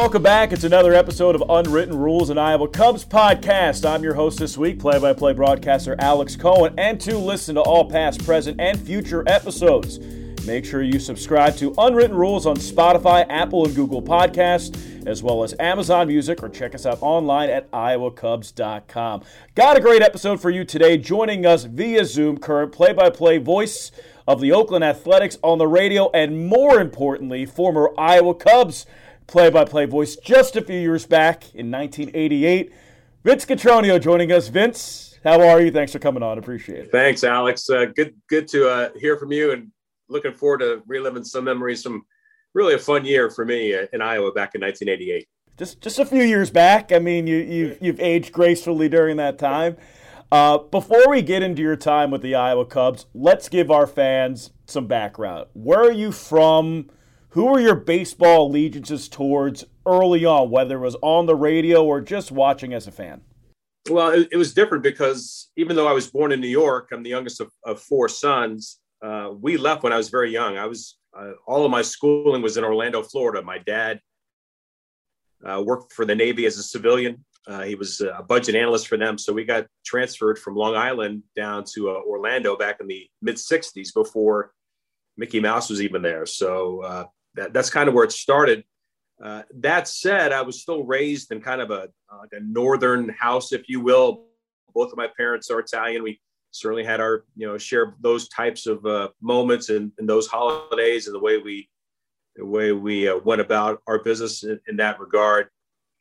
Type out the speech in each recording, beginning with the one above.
welcome back. It's another episode of Unwritten Rules, an Iowa Cubs podcast. I'm your host this week, play by play broadcaster Alex Cohen. And to listen to all past, present, and future episodes, make sure you subscribe to Unwritten Rules on Spotify, Apple, and Google Podcasts, as well as Amazon Music, or check us out online at iowacubs.com. Got a great episode for you today. Joining us via Zoom, current play by play voice of the Oakland Athletics on the radio, and more importantly, former Iowa Cubs play by play voice just a few years back in 1988. Vince Cotroneo joining us. Vince, how are you? Thanks for coming on. Appreciate it. Thanks, Alex. Uh, good, good to uh, hear from you, and looking forward to reliving some memories from really a fun year for me uh, in Iowa back in 1988. Just, just a few years back. I mean, you, you've, you've aged gracefully during that time. Uh, before we get into your time with the Iowa Cubs, let's give our fans some background. Where are you from? Who were your baseball allegiances towards early on, whether it was on the radio or just watching as a fan? Well, it, it was different because even though I was born in New York, I'm the youngest of, of four sons. Uh, we left when I was very young. I was uh, all of my schooling was in Orlando, Florida. My dad uh, worked for the Navy as a civilian. Uh, he was a budget analyst for them. So we got transferred from Long Island down to uh, Orlando back in the mid 60s before Mickey Mouse was even there. So uh, that, that's kind of where it started. Uh, that said, I was still raised in kind of a, uh, a northern house, if you will. Both of my parents are Italian. We certainly had our, you know, share those types of uh, moments and, and, those holidays and the way we, the way we uh, went about our business in, in that regard.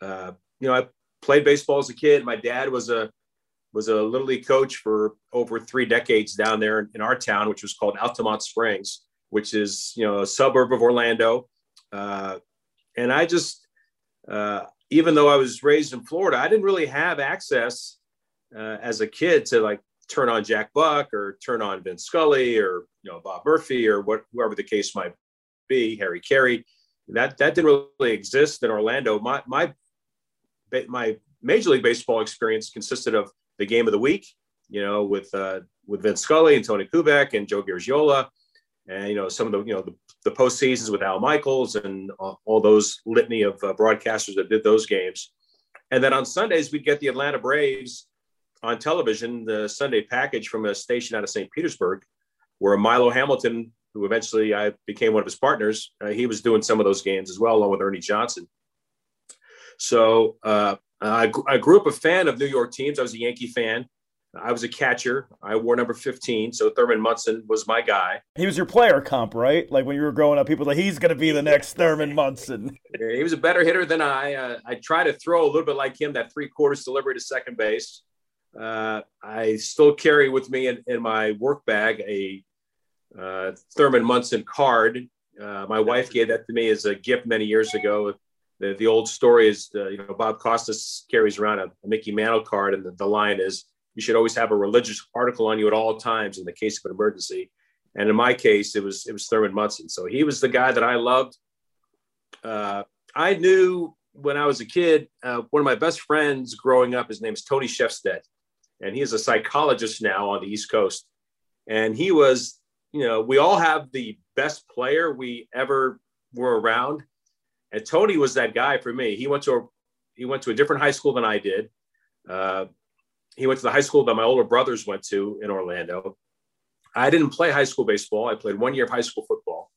Uh, you know, I played baseball as a kid. My dad was a was a little league coach for over three decades down there in our town, which was called Altamonte Springs which is you know a suburb of Orlando. Uh, and I just, uh, even though I was raised in Florida, I didn't really have access uh, as a kid to like turn on Jack Buck or turn on Vin Scully or you know Bob Murphy or what whoever the case might be, Harry Caray. That that didn't really exist in Orlando. My my my Major League Baseball experience consisted of the game of the week, you know, with uh, with Vin Scully and Tony Kubek and Joe Garagiola, and you know some of the you know the, the post seasons with Al Michaels and uh, all those litany of uh, broadcasters that did those games. And then on Sundays we'd get the Atlanta Braves on television, the Sunday package from a station out of St. Petersburg, where Milo Hamilton, who eventually I became one of his partners, uh, he was doing some of those games as well, along with Ernie Johnson. So uh, I, I grew up a fan of New York teams. I was a Yankee fan. I was a catcher. I wore number 15. So Thurman Munson was my guy. He was your player comp, right? Like when you were growing up, people were like, he's going to be the next Thurman Munson. he was a better hitter than I. Uh, I try to throw a little bit like him, that three quarters delivery to second base. Uh, I still carry with me in, in my work bag a uh, Thurman Munson card. Uh, my wife gave that to me as a gift many years ago. The, the old story is, uh, you know, Bob Costas carries around a, a Mickey Mantle card, and the, the line is, you should always have a religious article on you at all times in the case of an emergency. And in my case, it was it was Thurman Munson. So he was the guy that I loved. Uh, I knew when I was a kid, uh, one of my best friends growing up, his name is Tony Shefstead, and he is a psychologist now on the East Coast. And he was, you know, we all have the best player we ever were around, and Tony was that guy for me. He went to a he went to a different high school than I did. Uh, he went to the high school that my older brothers went to in Orlando. I didn't play high school baseball. I played one year of high school football,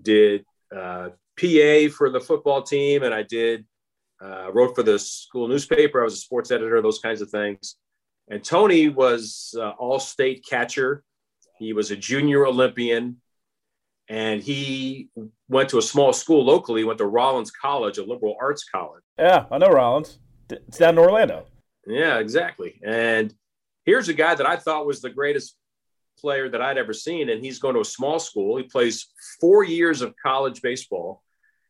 did uh, PA for the football team, and I did uh, wrote for the school newspaper. I was a sports editor, those kinds of things. And Tony was uh, all-state catcher. He was a junior Olympian, and he went to a small school locally. Went to Rollins College, a liberal arts college. Yeah, I know Rollins. It's down in Orlando. Yeah, exactly. And here's a guy that I thought was the greatest player that I'd ever seen. And he's going to a small school. He plays four years of college baseball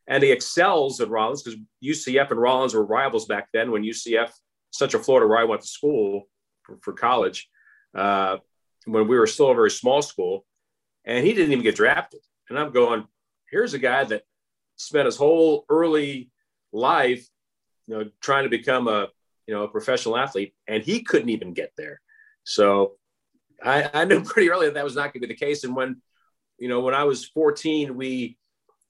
and he excels at Rollins because UCF and Rollins were rivals back then when UCF, Central Florida, where I went to school for, for college, uh, when we were still a very small school. And he didn't even get drafted. And I'm going, here's a guy that spent his whole early life, you know, trying to become a you know, a professional athlete, and he couldn't even get there. So I, I knew pretty early that that was not going to be the case. And when, you know, when I was 14, we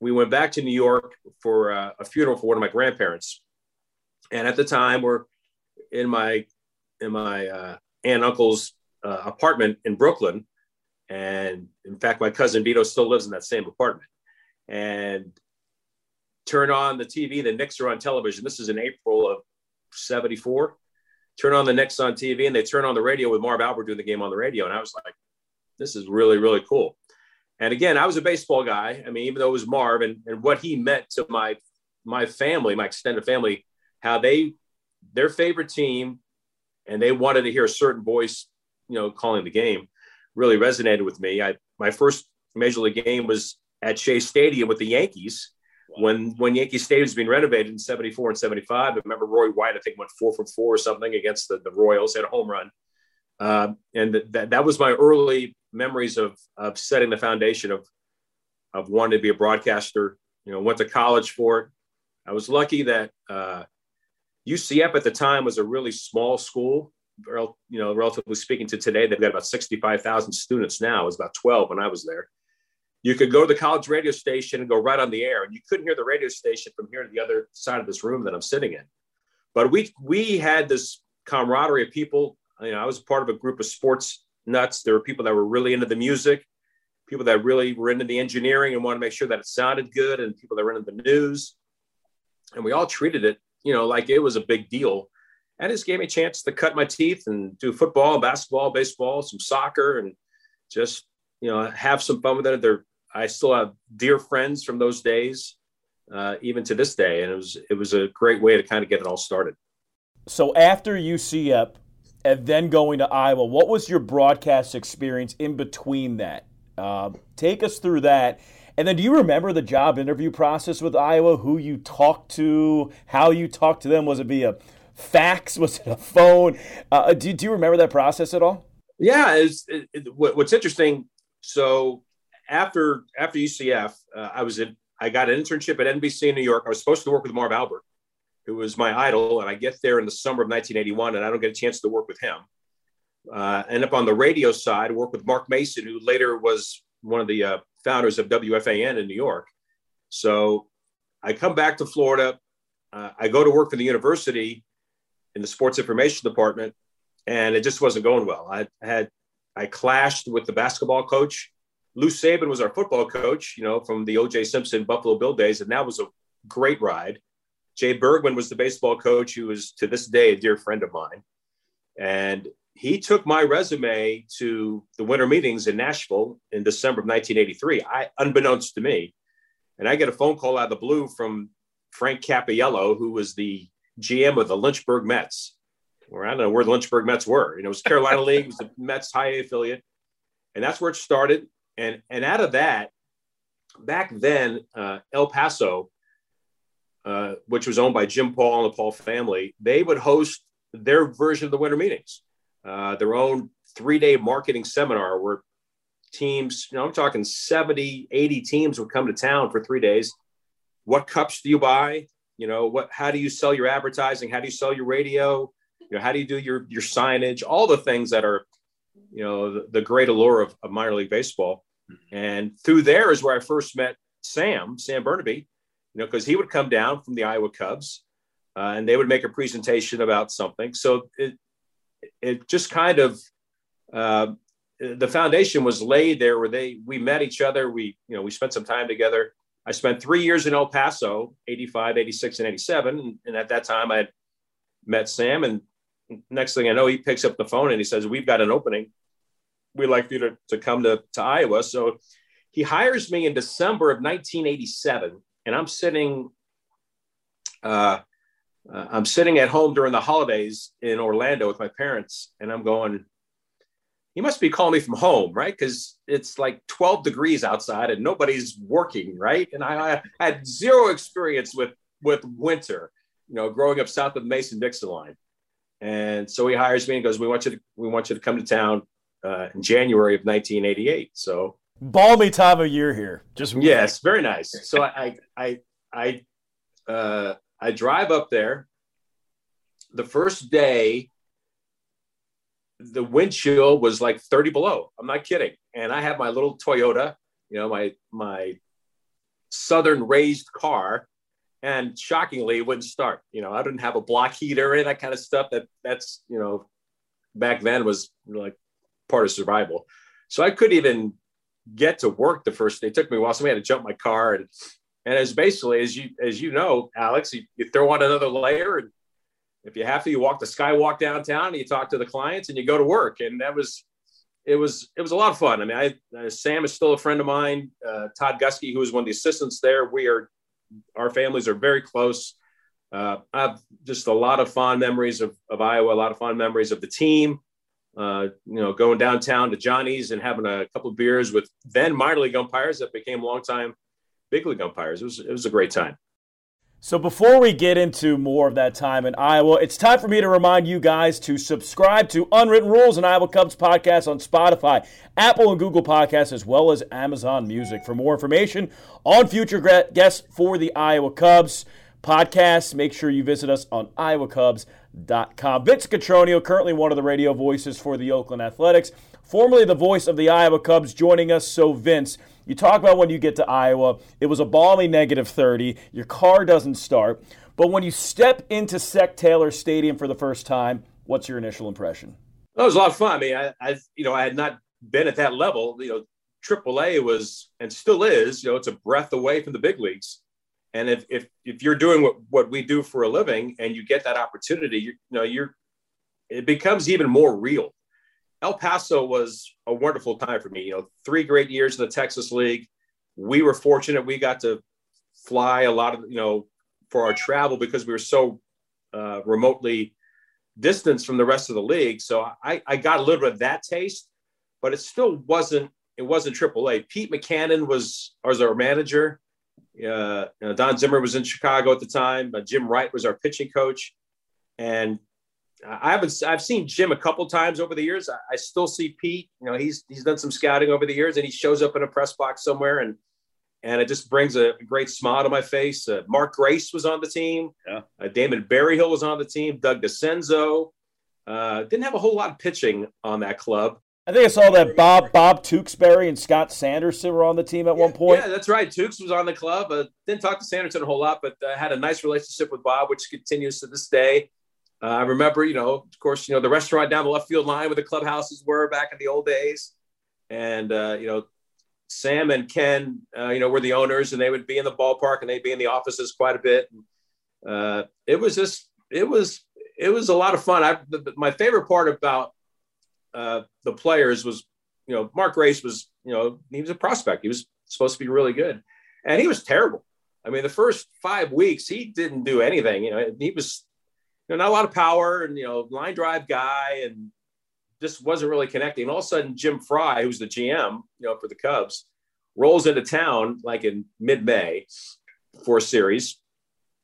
we went back to New York for uh, a funeral for one of my grandparents. And at the time, we're in my in my uh, aunt uncle's uh, apartment in Brooklyn, and in fact, my cousin Vito still lives in that same apartment. And turn on the TV, the Knicks are on television. This is in April of '74. Turn on the Knicks on TV, and they turn on the radio with Marv Albert doing the game on the radio, and I was like, "This is really, really cool." And again, I was a baseball guy. I mean, even though it was Marv and, and what he meant to my my family, my extended family, how they their favorite team and they wanted to hear a certain voice, you know, calling the game really resonated with me. I my first major league game was at Shea Stadium with the Yankees. When when Yankee Stadium was being renovated in 74 and 75. I remember Roy White, I think went four from four or something against the, the Royals, had a home run. Uh, and that, that was my early memories of, of setting the foundation of, of wanting to be a broadcaster, you know, went to college for it. I was lucky that uh, UCF at the time was a really small school. You know, relatively speaking to today, they've got about 65,000 students now. It was about 12 when I was there. You could go to the college radio station and go right on the air, and you couldn't hear the radio station from here to the other side of this room that I'm sitting in. But we we had this camaraderie of people. You know, I was part of a group of sports nuts. There were people that were really into the music, people that really were into the engineering and wanted to make sure that it sounded good, and people that were into the news. And we all treated it you know, like it was a big deal. And it just gave me a chance to cut my teeth and do football, basketball, baseball, some soccer, and just, you know, have some fun with it. There, I still have dear friends from those days, uh, even to this day. And it was, it was a great way to kind of get it all started. So after UCF and then going to Iowa, what was your broadcast experience in between that? Uh, take us through that and then do you remember the job interview process with Iowa? Who you talked to, how you talked to them? Was it via fax? Was it a phone? Uh, do, do you remember that process at all? Yeah, it's, it, it, what's interesting. So after after UCF, uh, I was in. I got an internship at NBC in New York. I was supposed to work with Marv Albert, who was my idol, and I get there in the summer of 1981, and I don't get a chance to work with him. Uh, end up on the radio side, work with Mark Mason, who later was one of the uh, founders of WFAN in New York. So I come back to Florida. Uh, I go to work for the university in the sports information department, and it just wasn't going well. I had I clashed with the basketball coach. Lou Saban was our football coach, you know, from the O.J. Simpson Buffalo Bill days, and that was a great ride. Jay Bergman was the baseball coach, who is to this day a dear friend of mine. And he took my resume to the winter meetings in Nashville in December of 1983, I, unbeknownst to me. And I get a phone call out of the blue from Frank Cappiello, who was the GM of the Lynchburg Mets. Or I don't know where the Lynchburg Mets were. You know, it was Carolina League, it was the Mets high A affiliate. And that's where it started. And, and out of that, back then, uh, El Paso, uh, which was owned by Jim Paul and the Paul family, they would host their version of the winter meetings uh, their own three day marketing seminar where teams, you know, I'm talking 70, 80 teams would come to town for three days. What cups do you buy? You know, what, how do you sell your advertising? How do you sell your radio? You know, how do you do your, your signage? All the things that are, you know, the, the great allure of, of minor league baseball. And through there is where I first met Sam, Sam Bernabe, you know, because he would come down from the Iowa Cubs uh, and they would make a presentation about something. So it, it just kind of uh, the foundation was laid there where they we met each other we you know we spent some time together i spent three years in el paso 85 86 and 87 and at that time i had met sam and next thing i know he picks up the phone and he says we've got an opening we'd like you to, to come to, to iowa so he hires me in december of 1987 and i'm sitting uh, uh, I'm sitting at home during the holidays in Orlando with my parents, and I'm going, he must be calling me from home, right? Because it's like 12 degrees outside and nobody's working, right? And I, I, had zero experience with with winter, you know, growing up south of the Mason Dixon line. And so he hires me and goes, "We want you to we want you to come to town uh, in January of 1988." So balmy time of year here. Just yes, very nice. So I I I, I uh, I drive up there. The first day, the wind chill was like 30 below. I'm not kidding. And I have my little Toyota, you know, my my southern raised car and shockingly it wouldn't start. You know i didn't have a block heater and that kind of stuff that that's you know back then was like part of survival. So i couldn't even get to work the first day. It took me a while. So we had to jump my car. And and as basically as you as you know alex you, you throw on another layer and if you have to you walk the skywalk downtown and you talk to the clients and you go to work. And that was it was it was a lot of fun. I mean, I uh, Sam is still a friend of mine. Uh, Todd Gusky, who was one of the assistants there, we are our families are very close. Uh, I have just a lot of fond memories of, of Iowa, a lot of fond memories of the team. Uh, you know, going downtown to Johnny's and having a couple of beers with then minor league umpires that became longtime big league umpires. It was it was a great time. So before we get into more of that time in Iowa, it's time for me to remind you guys to subscribe to Unwritten Rules and Iowa Cubs podcast on Spotify, Apple and Google Podcasts, as well as Amazon Music. For more information on future guests for the Iowa Cubs podcast, make sure you visit us on iowacubs.com. Vince Cotroneo, currently one of the radio voices for the Oakland Athletics, formerly the voice of the Iowa Cubs, joining us. So Vince, you talk about when you get to Iowa, it was a balmy negative 30. Your car doesn't start. But when you step into Sec Taylor Stadium for the first time, what's your initial impression? That was a lot of fun. I mean, I, I, you know, I had not been at that level. You know, AAA was and still is. You know, it's a breath away from the big leagues. And if if, if you're doing what, what we do for a living and you get that opportunity, you, you know, you're it becomes even more real. El Paso was a wonderful time for me. You know, three great years in the Texas League. We were fortunate we got to fly a lot of, you know, for our travel because we were so uh, remotely distanced from the rest of the league. So I, I got a little bit of that taste, but it still wasn't, it wasn't AAA. Pete Mackanin was, was our manager. Uh, Don Zimmer was in Chicago at the time. Jim Wright was our pitching coach. And I haven't. I've seen Jim a couple times over the years. I, I, still see Pete. You know, he's he's done some scouting over the years, and he shows up in a press box somewhere, and and it just brings a great smile to my face. Uh, Mark Grace was on the team. Yeah. Uh, Damon Berryhill was on the team. Doug Dascenzo uh, didn't have a whole lot of pitching on that club. I think I saw that Bob Bob Tewksbury and Scott Sanderson were on the team at yeah, one point. Yeah, that's right. Tukes was on the club. Uh, didn't talk to Sanderson a whole lot, but uh, had a nice relationship with Bob, which continues to this day. Uh, I remember, you know, of course, you know, the restaurant down the left field line where the clubhouses were back in the old days. And, uh, you know, Sam and Ken, uh, you know, were the owners and they would be in the ballpark and they'd be in the offices quite a bit. Uh, it was just, it was, it was a lot of fun. I, the, my favorite part about uh, the players was, you know, Mark Grace was, you know, he was a prospect. He was supposed to be really good and he was terrible. I mean, the first five weeks, he didn't do anything. You know, he was know, not a lot of power and, you know, line drive guy and just wasn't really connecting. And all of a sudden, Jim Frey, who's the GM, you know, for the Cubs, rolls into town like in mid May for a series,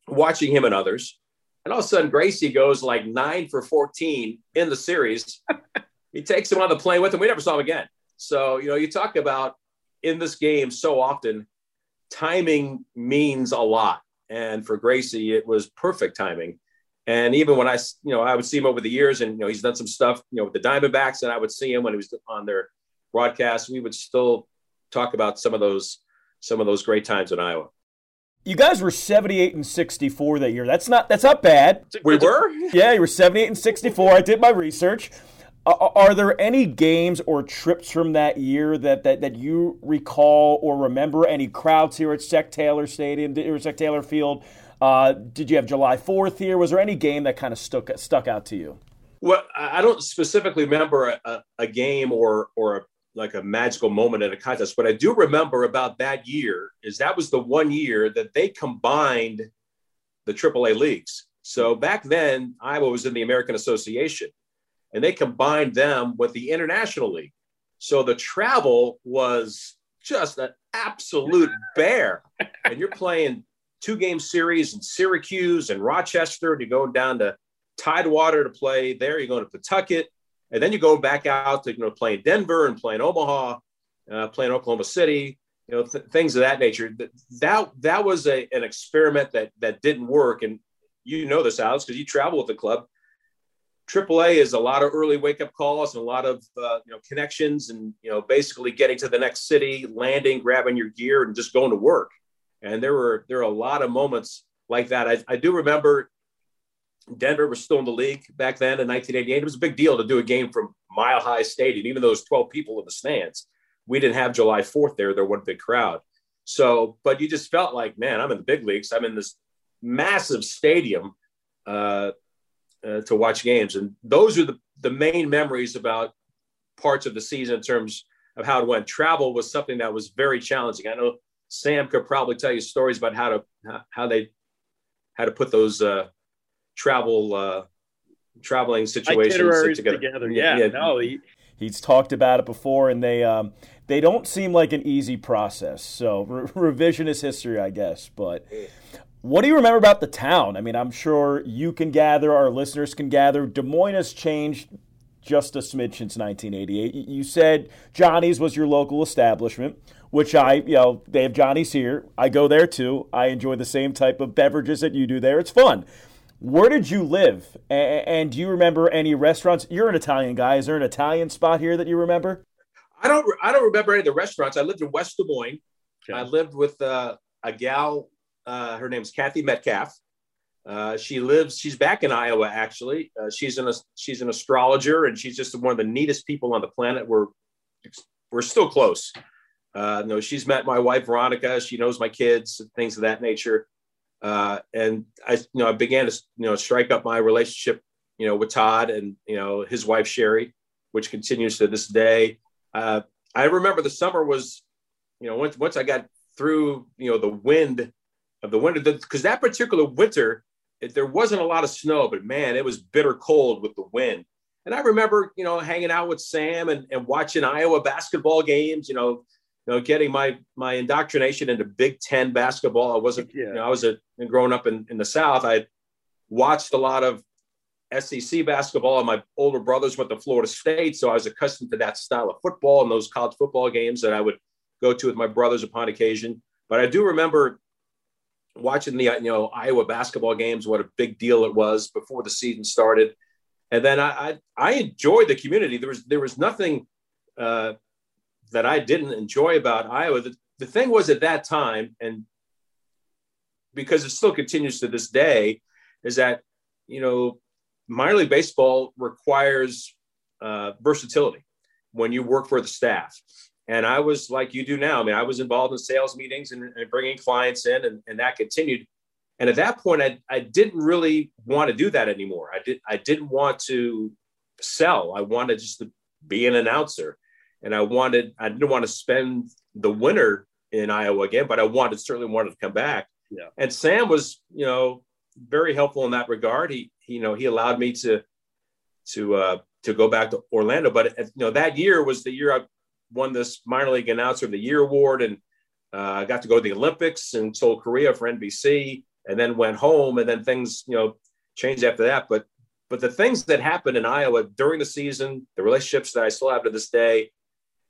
watching him and others. And all of a sudden, Gracie goes like nine for 14 in the series. he takes him on the plane with him. We never saw him again. So, you know, you talk about in this game so often, timing means a lot. And for Gracie, it was perfect timing. And even when I, you know, I would see him over the years, and you know, he's done some stuff, you know, with the Diamondbacks, and I would see him when he was on their broadcast. We would still talk about some of those, some of those great times in Iowa. You guys were 78 and 64 that year. That's not that's not bad. We were? Yeah, you were 78 and 64. I did my research. Uh, are there any games or trips from that year that, that, that you recall or remember? Any crowds here at Sec Taylor Stadium or Sec Taylor Field uh, did you have July 4th here? Was there any game that kind of stuck stuck out to you? Well, I don't specifically remember a, a game or or a, like a magical moment in a contest. What I do remember about that year is that was the one year that they combined the AAA leagues. So back then, Iowa was in the American Association, and they combined them with the International League. So the travel was just an absolute bear. And you're playing two game series in Syracuse and Rochester to go down to Tidewater to play there. You go to Pawtucket, and then you go back out to you know play in Denver and play in Omaha, uh, play in Oklahoma City. You know th- things of that nature. That that was a, an experiment that that didn't work, and you know this, Alex, because you travel with the club. AAA is a lot of early wake up calls and a lot of uh, you know connections, and you know basically getting to the next city, landing, grabbing your gear, and just going to work And there were there were a lot of moments like that. I, I do remember Denver was still in the league back then in 1988. It was a big deal to do a game from Mile High Stadium, even though there's 12 people in the stands. We didn't have July 4th there. There wasn't a big crowd. So, but you just felt like, man, I'm in the big leagues. I'm in this massive stadium uh, uh, to watch games. And those are the, the main memories about parts of the season in terms of how it went. Travel was something that was very challenging. I know Sam could probably tell you stories about how to how they how to put those uh, travel uh, traveling situations together. together. Yeah, yeah. no, he, he's talked about it before, and they um, they don't seem like an easy process. So re- revisionist history, I guess. But what do you remember about the town? I mean, I'm sure you can gather, our listeners can gather. Des Moines has changed just a smidge since 1988. You said Johnny's was your local establishment, which I, you know, they have Johnny's here. I go there too. I enjoy the same type of beverages that you do there. It's fun. Where did you live? And do you remember any restaurants? You're an Italian guy. Is there an Italian spot here that you remember? I don't. I don't remember any of the restaurants. I lived in West Des Moines. Okay. I lived with uh, a gal. Uh, her name's Kathy Metcalf. Uh, she lives. She's back in Iowa. Actually, uh, she's an she's an astrologer, and she's just one of the neatest people on the planet. We're we're still close. Uh, no, she's met my wife Veronica. She knows my kids, things of that nature. Uh, and I, you know, I began to, you know, strike up my relationship, you know, with Todd and, you know, his wife, Sherry, which continues to this day. Uh, I remember the summer was, you know, once, once I got through, you know, the wind of the winter, because that particular winter, there wasn't a lot of snow, but man, it was bitter cold with the wind. And I remember, you know, hanging out with Sam and, and watching Iowa basketball games, you know, you know, getting my my indoctrination into Big Ten basketball. I wasn't, yeah. you know, I was a growing up in, in the South. I watched a lot of SEC basketball, and my older brothers went to Florida State, so I was accustomed to that style of football and those college football games that I would go to with my brothers upon occasion. But I do remember watching the you know Iowa basketball games, what a big deal it was before the season started, and then I I, I enjoyed the community. There was there was nothing. Uh, that I didn't enjoy about Iowa. The, the thing was at that time, and because it still continues to this day, is that, you know, minor league baseball requires uh, versatility when you work for the staff. And I was like you do now. I mean, I was involved in sales meetings and, and bringing clients in, and, and that continued. And at that point, I, I didn't really want to do that anymore. I did I didn't want to sell. I wanted just to be an announcer and I wanted I didn't want to spend the winter in Iowa again, but I wanted certainly wanted to come back. Yeah. And Sam was, you know, very helpful in that regard. He, he you know, he allowed me to to uh, to go back to Orlando. But you know, that year was the year I won this minor league announcer of the year award, and uh, got to go to the Olympics in Seoul, Korea for NBC, and then went home, and then things you know changed after that. But but the things that happened in Iowa during the season, the relationships that I still have to this day,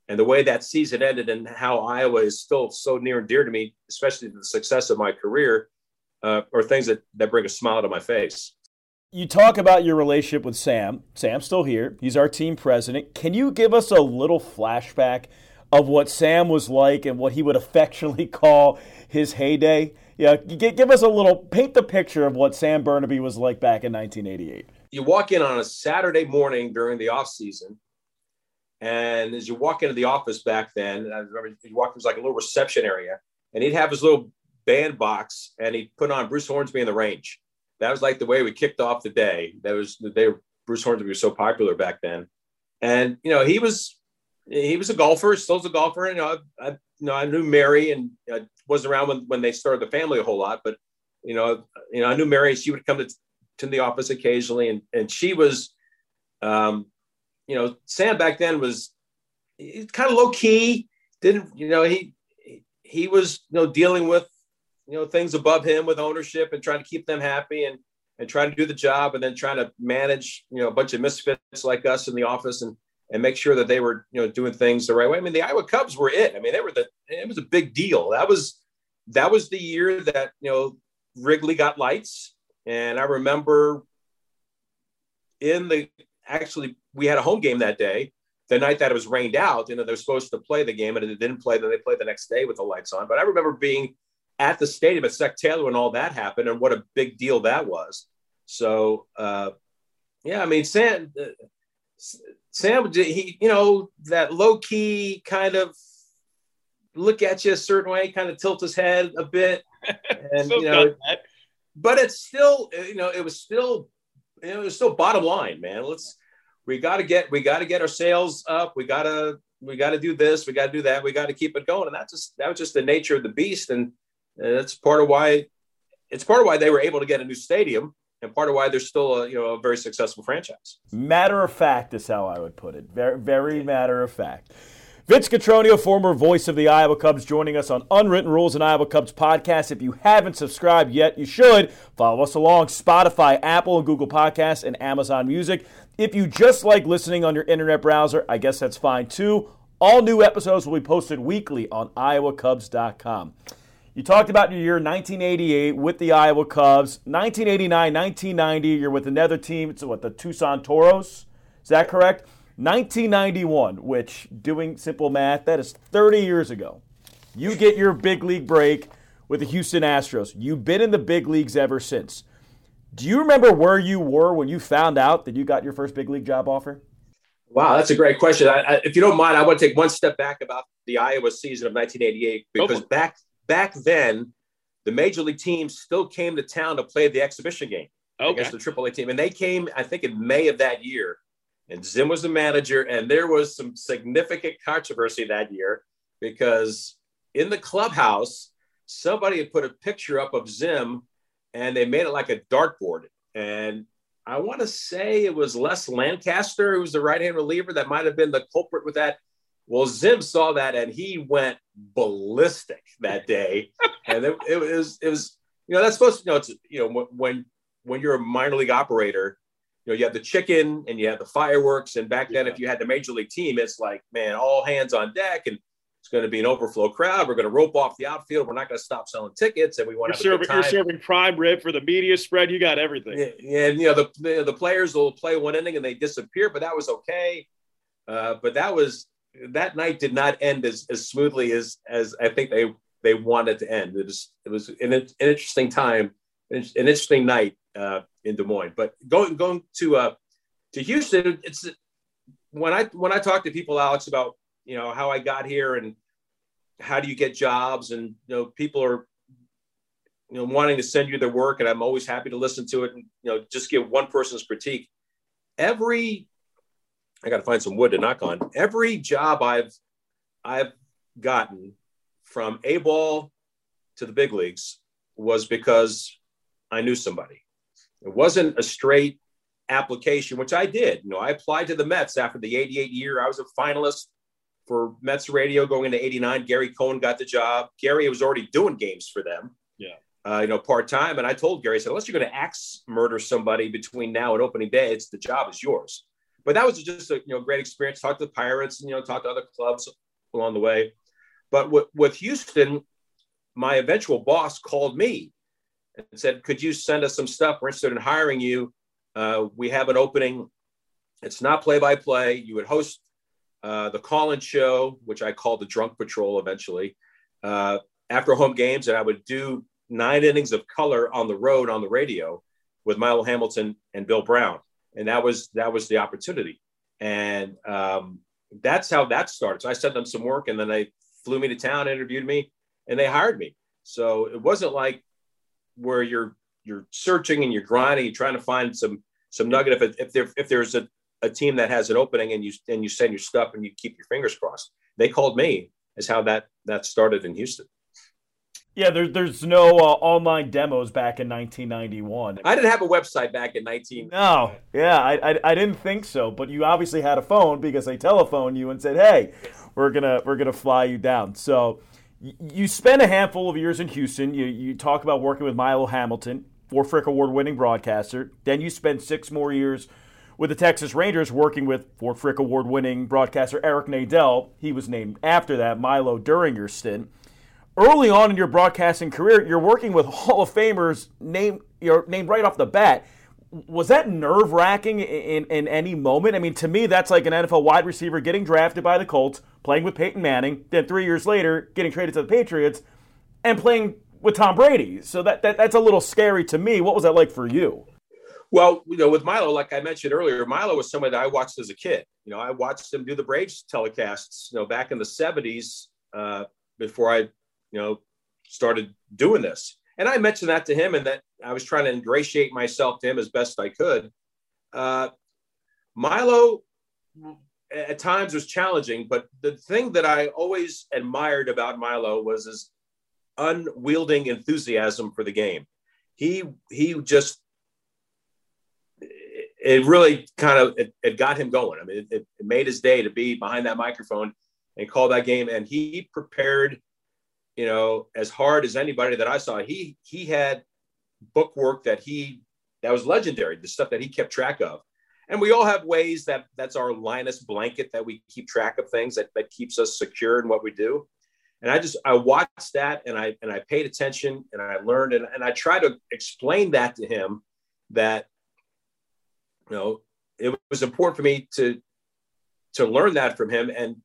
and the way that season ended and how Iowa is still so near and dear to me, especially the success of my career, uh, are things that, that bring a smile to my face. You talk about your relationship with Sam. Sam's still here. He's our team president. Can you give us a little flashback of what Sam was like and what he would affectionately call his heyday? Yeah, give us a little, paint the picture of what Sam Bernabe was like back in 1988. You walk in on a Saturday morning during the off season, and as you walk into the office back then, I remember you walk, there's like a little reception area, and he'd have his little band box, and he'd put on Bruce Hornsby in the range. That was like the way we kicked off the day. That was the day Bruce Hornsby was so popular back then. And you know, he was he was a golfer, still's a golfer. And, you know, I, you know, I knew Mary, and I wasn't around when, when they started the family a whole lot, but you know, you know, I knew Mary. She would come to, to the office occasionally, and and she was, um, you know, Sam back then was kind of low key. Didn't you know he he was you know dealing with you know things above him with ownership and trying to keep them happy and and trying to do the job and then trying to manage you know a bunch of misfits like us in the office and and make sure that they were you know doing things the right way. I mean, the Iowa Cubs were it. I mean, they were the it was a big deal. That was that was the year that you know Wrigley got lights, and I remember in the actually we had a home game that day. The night that it was rained out, you know, they're supposed to play the game and it didn't play. Then they played the next day with the lights on. But I remember being at the stadium at Sec Taylor when all that happened, and what a big deal that was. So, uh, yeah, I mean, Sam, uh, Sam, he, you know, that low key kind of look at you a certain way, kind of tilt his head a bit, and you know, but it's still, you know, it was still, it was still bottom line, man. Let's, we got to get, we got to get our sales up. We got to, we got to do this. We got to do that. We got to keep it going. And that's just, that was just the nature of the beast. And, and that's part of why, it's part of why they were able to get a new stadium and part of why they're still a, you know, a very successful franchise. Matter of fact is how I would put it. Very, very matter of fact. Vince Cotroneo, former voice of the Iowa Cubs, joining us on Unwritten Rules and Iowa Cubs podcast. If you haven't subscribed yet, you should. Follow us along Spotify, Apple, and Google Podcasts, and Amazon Music. If you just like listening on your internet browser, I guess that's fine too. All new episodes will be posted weekly on iowacubs.com. You talked about your year 1988 with the Iowa Cubs. 1989, 1990, you're with another team. It's what, the Tucson Toros? Is that correct? 1991, which, doing simple math, that is 30 years ago. You get your big league break with the Houston Astros. You've been in the big leagues ever since. Do you remember where you were when you found out that you got your first big league job offer? Wow, that's a great question. I, I, if you don't mind, I want to take one step back about the Iowa season of 1988 because back back then, the major league teams still came to town to play the exhibition game okay. against the AAA team, and they came, I think, in May of that year and Zim was the manager. And there was some significant controversy that year because in the clubhouse, somebody had put a picture up of Zim and they made it like a dartboard. And I want to say it was Les Lancaster, who was the right hand reliever, that might have been the culprit with that. Well, Zim saw that and he went ballistic that day. and it, it, was, it was, you know, that's supposed to, you know, it's, you know, when, when you're a minor league operator, you know, you have the chicken and you have the fireworks. And back then, yeah. if you had the major league team, it's like, man, all hands on deck, and it's going to be an overflow crowd. We're going to rope off the outfield. We're not going to stop selling tickets, and we want to serving, You're serving prime rib for the media spread. You got everything. Yeah, and you know the, the, the players will play one inning and they disappear, but that was okay. Uh, but that was that night did not end as, as smoothly as as I think they they wanted to end. It was it was an, an interesting time, an interesting night uh, in Des Moines. But going going to uh, to Houston, it's when I when I talk to people, Alex, about you know how I got here and how do you get jobs, and you know people are you know wanting to send you their work, and I'm always happy to listen to it and you know just give one person's critique. Every I got to find some wood to knock on. Every job I've I've gotten from A ball to the big leagues was because I knew somebody. It wasn't a straight application, which I did. You know, I applied to the Mets after the 88 year. I was a finalist for Mets radio going into 89. Gary Cohen got the job. Gary was already doing games for them. Yeah. Uh, you know, part time. And I told Gary, I said, unless you're going to axe murder somebody between now and opening day, it's the job is yours. But that was just a you know great experience. Talk to the Pirates and you know talk to other clubs along the way. But with, with Houston, my eventual boss called me and said, Could you send us some stuff? We're interested in hiring you. Uh, we have an opening. It's not play by play. You would host uh, the call in show, which I called the Drunk Patrol eventually, uh, after home games. And I would do nine innings of color on the road on the radio with Milo Hamilton and Bill Brown. And that was that was the opportunity. And um, that's how that started. So I sent them some work and then they flew me to town, interviewed me, and they hired me. So it wasn't like where you're you're searching and you're grinding, you're trying to find some some nugget. If it, if there if there's a, a team that has an opening and you and you send your stuff and you keep your fingers crossed. They called me is how that that started in Houston. Yeah, there's there's no uh, online demos back in 1991. I didn't have a website back in 19. No, yeah, I, I, I didn't think so. But you obviously had a phone because they telephoned you and said, "Hey, we're gonna we're gonna fly you down." So you spent a handful of years in Houston. You, you talk about working with Milo Hamilton, Ford Frick Award winning broadcaster. Then you spent six more years with the Texas Rangers working with Ford Frick Award winning broadcaster Eric Nadel. He was named after that, Milo, during your stint. Early on in your broadcasting career, you're working with Hall of Famers named, you're named right off the bat was that nerve wracking in, in any moment? I mean, to me, that's like an NFL wide receiver getting drafted by the Colts, playing with Peyton Manning, then three years later getting traded to the Patriots, and playing with Tom Brady. So that, that that's a little scary to me. What was that like for you? Well, you know, with Milo, like I mentioned earlier, Milo was somebody that I watched as a kid. You know, I watched him do the Braves telecasts, you know, back in the 70s uh, before I, you know, started doing this. And I mentioned that to him and that I was trying to ingratiate myself to him as best I could. Uh, Milo at times was challenging, but the thing that I always admired about Milo was his unwielding enthusiasm for the game. He he just it really kind of it, it got him going. I mean, it, it, made his day to be behind that microphone and call that game. And he prepared, you know, as hard as anybody that I saw. He he had bookwork that he that was legendary. The stuff that he kept track of. And we all have ways that that's our Linus blanket that we keep track of things that, that keeps us secure in what we do. And I just I watched that and I and I paid attention and I learned and, and I tried to explain that to him that you know, it was important for me to to learn that from him. And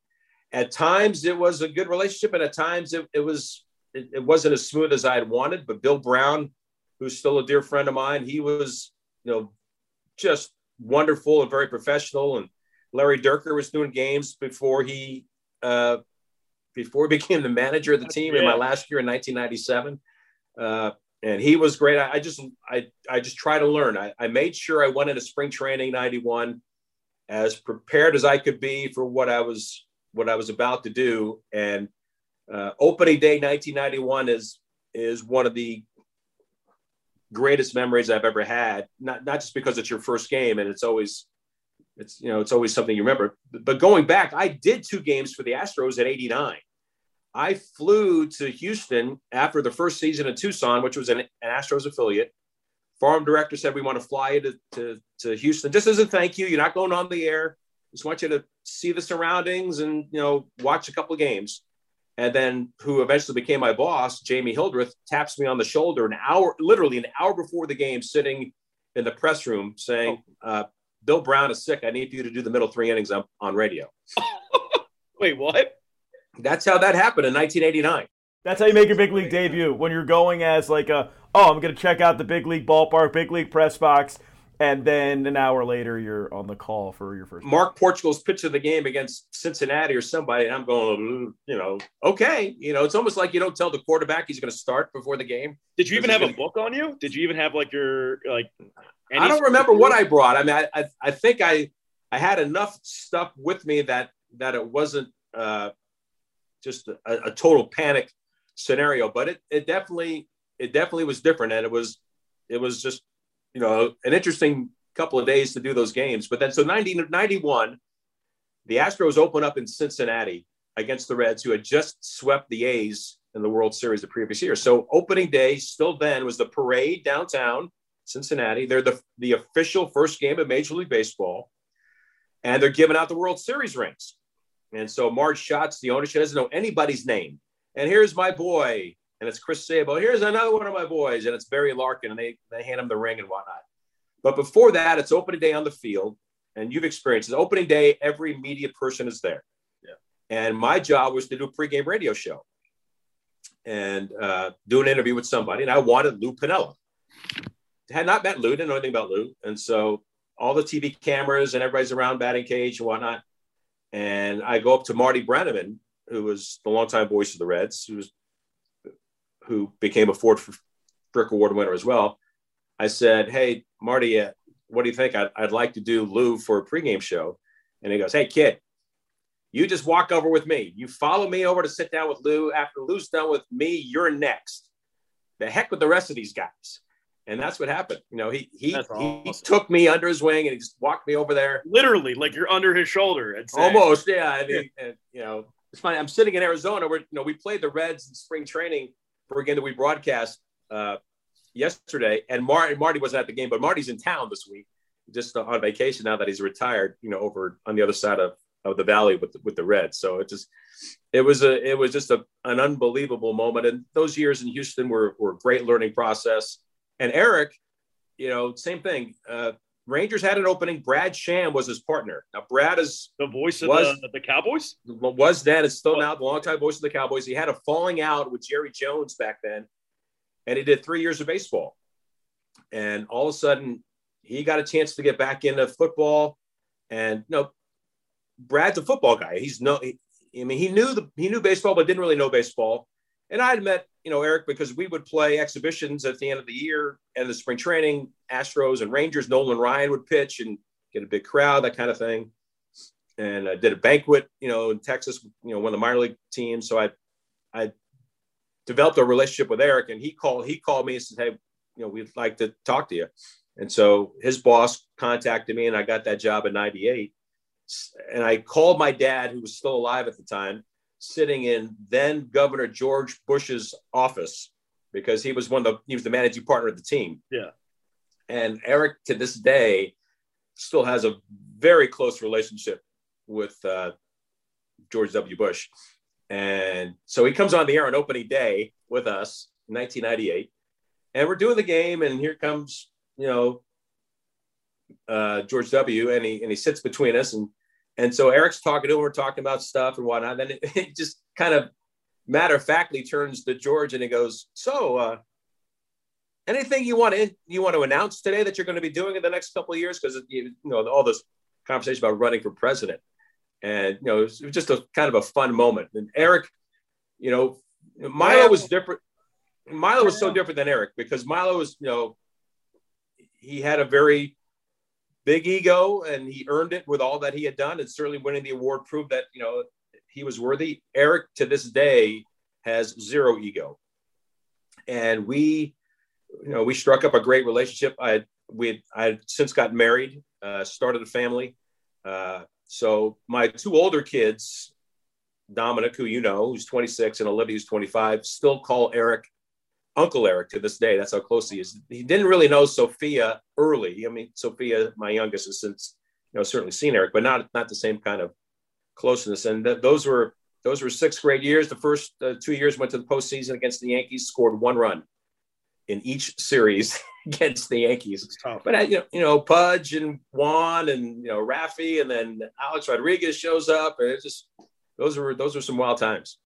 at times it was a good relationship, and at times it, it was it, it wasn't as smooth as I had wanted. But Bill Brown, who's still a dear friend of mine, he was you know just wonderful and very professional. And Larry Dierker was doing games before he uh, before he became the manager of the team yeah. in my last year in 1997. Uh, and he was great. I, I, just I I just try to learn. I, I made sure I went into spring training '91 as prepared as I could be for what I was what I was about to do. And uh, opening day 1991 is is one of the greatest memories I've ever had. Not not just because it's your first game and it's always it's you know it's always something you remember. But going back, I did two games for the Astros at '89. I flew to Houston after the first season in Tucson, which was an, an Astros affiliate. Farm director said, We want to fly you to, to, to Houston just as a thank you. You're not going on the air. Just want you to see the surroundings and you know watch a couple of games. And then, who eventually became my boss, Jamie Hildreth, taps me on the shoulder an hour, literally an hour before the game, sitting in the press room, saying, oh. uh, "Bill Brown is sick. I need you to do the middle three innings on, on radio." Wait, what? that's how that happened in 1989. That's how you make your big league debut when you're going as like a oh I'm going to check out the big league ballpark, big league press box, and then an hour later you're on the call for your first. Mark Portugal's pitch of the game against Cincinnati or somebody, and I'm going, you know, okay, you know, it's almost like you don't tell the quarterback he's going to start before the game. Did you even have a book on you? Did you even have like your like? I don't remember what I brought. I mean, I, I I think I I had enough stuff with me that that it wasn't. Uh, just a, a total panic scenario. But it, it definitely it definitely was different, and it was it was just you know an interesting couple of days to do those games. But then so 90, 91, the Astros open up in Cincinnati against the Reds, who had just swept the A's in the World Series the previous year. So opening day, still then, was the parade downtown Cincinnati. They're the, the official first game of Major League Baseball, and they're giving out the World Series rings. And so Marge Schott, the owner, she doesn't know anybody's name. And here's my boy, and it's Chris Sabo. Here's another one of my boys, and it's Barry Larkin, and they, they hand him the ring and whatnot. But before that, it's opening day on the field, and you've experienced it. Opening day, every media person is there. Yeah. And my job was to do a pregame radio show and uh, do an interview with somebody. And I wanted Lou Piniella. Had not met Lou, didn't know anything about Lou. And so all the TV cameras and everybody's around batting cage and whatnot. And I go up to Marty Brennaman, who was the longtime voice of the Reds, who was who became a Ford Frick Award winner as well. I said, "Hey, Marty, uh, what do you think? I'd, I'd like to do Lou for a pregame show." And he goes, "Hey, kid, you just walk over with me. You follow me over to sit down with Lou. After Lou's done with me, you're next. The heck with the rest of these guys." And that's what happened. You know, he he, awesome. he took me under his wing and he just walked me over there. Literally, like you're under his shoulder. Almost, yeah. I mean, yeah. And, you know, it's funny. I'm sitting in Arizona where you know we played the Reds in spring training for a game that we broadcast uh, yesterday, and Marty Marty wasn't at the game, but Marty's in town this week, just on vacation now that he's retired. You know, over on the other side of, of the valley with the, with the Reds. So it just it was a it was just a, an unbelievable moment, and those years in Houston were were a great learning process and Eric, you know, same thing. Uh, Rangers had an opening. Brad Sham was his partner. Now, Brad is the voice of was, the, the Cowboys. Was then, it's still now the longtime voice of the Cowboys. He had a falling out with Jerry Jones back then, and he did three years of baseball. And all of a sudden, he got a chance to get back into football. And you know, Brad's a football guy. He's no, he, I mean, he knew the he knew baseball, but didn't really know baseball. And I had met, you know, Eric because we would play exhibitions at the end of the year and the spring training. Astros and Rangers. Nolan Ryan would pitch and get a big crowd, that kind of thing. And I did a banquet, you know, in Texas, you know, one of the minor league teams. So I, I developed a relationship with Eric, and he called he called me and said, "Hey, you know, we'd like to talk to you." And so his boss contacted me, and I got that job in '98. And I called my dad, who was still alive at the time, sitting in then Governor George Bush's office because he was one of the he was the managing partner of the team. Yeah. And Eric to this day still has a very close relationship with uh, George W. Bush. And so he comes on the air on opening day with us in 1998. And we're doing the game, and here comes, you know, uh, George W. and he and he sits between us, and and so Eric's talking to him, we're talking about stuff and whatnot. Then it, it just kind of matter of factly turns to George and he goes, "So, uh, anything you want to you want to announce today that you're going to be doing in the next couple of years? Because you know all this conversation about running for president, and you know it was, it was just a kind of a fun moment. And Eric, you know, Milo was different. Milo was so different than Eric because Milo was, you know, he had a very big ego and he earned it with all that he had done. And certainly winning the award proved that, you know, he was worthy. Eric to this day has zero ego. And we, you know, we struck up a great relationship. I we I since got married, uh, started a family. Uh, so my two older kids, Dominic, who you know, who's 26, and Olivia, who's 25, still call Eric Uncle Eric to this day. That's how close he is. He didn't really know Sophia early. I mean, Sophia, my youngest, has since you know certainly seen Eric, but not not the same kind of closeness. And th- those were those were sixth grade years. The first uh, two years went to the postseason against the Yankees, scored one run in each series against the Yankees. But uh, you know, you know, Pudge and Juan and you know Rafi, and then Alex Rodriguez shows up, and it's just those were those were some wild times.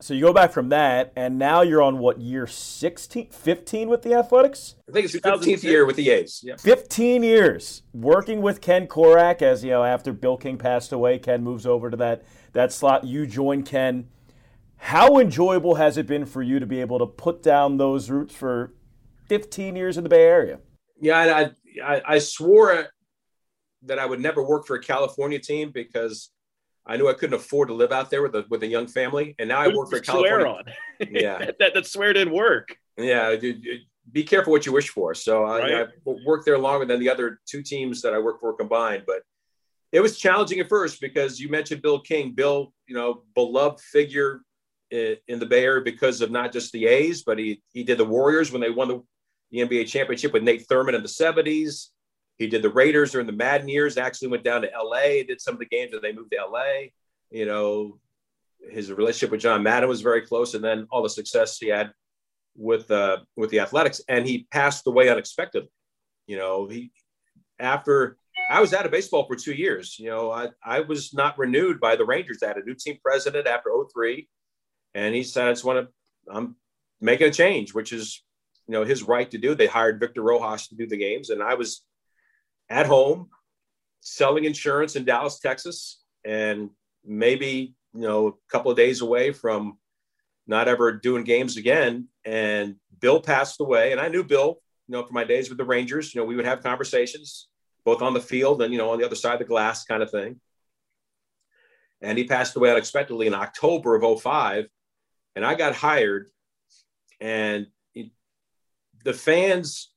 So you go back from that, and now you're on what year 16, 15 with the Athletics? I think it's 15th year with the A's. Yeah. 15 years working with Ken Korach as, you know, after Bill King passed away, Ken moves over to that, that slot. You join Ken. How enjoyable has it been for you to be able to put down those roots for 15 years in the Bay Area? Yeah, I, I, I swore that I would never work for a California team because I knew I couldn't afford to live out there with a with a young family, and now I work for California. on. yeah, that, that swear didn't work. Yeah, be careful what you wish for. So right. I, I worked there longer than the other two teams that I worked for combined, but it was challenging at first because you mentioned Bill King. Bill, you know, beloved figure in the Bay Area because of not just the A's, but he he did the Warriors when they won the, the NBA championship with Nate Thurmond in the 70s. He did the Raiders during the Madden years. Actually, went down to LA, did some of the games, and they moved to LA. You know, his relationship with John Madden was very close, and then all the success he had with uh, with the Athletics, and he passed away unexpectedly. You know, he after I was out of baseball for two years. You know, I, I was not renewed by the Rangers. I had a new team president after 03, and he said, I just want to, I'm making a change, which is, you know, his right to do. They hired Victor Rojas to do the games, and I was at home selling insurance in Dallas, Texas, and maybe you know a couple of days away from not ever doing games again. And Bill passed away, and I knew Bill, you know, from my days with the Rangers. You know, we would have conversations both on the field and you know on the other side of the glass, kind of thing. And he passed away unexpectedly in October of 05. And I got hired, and the fans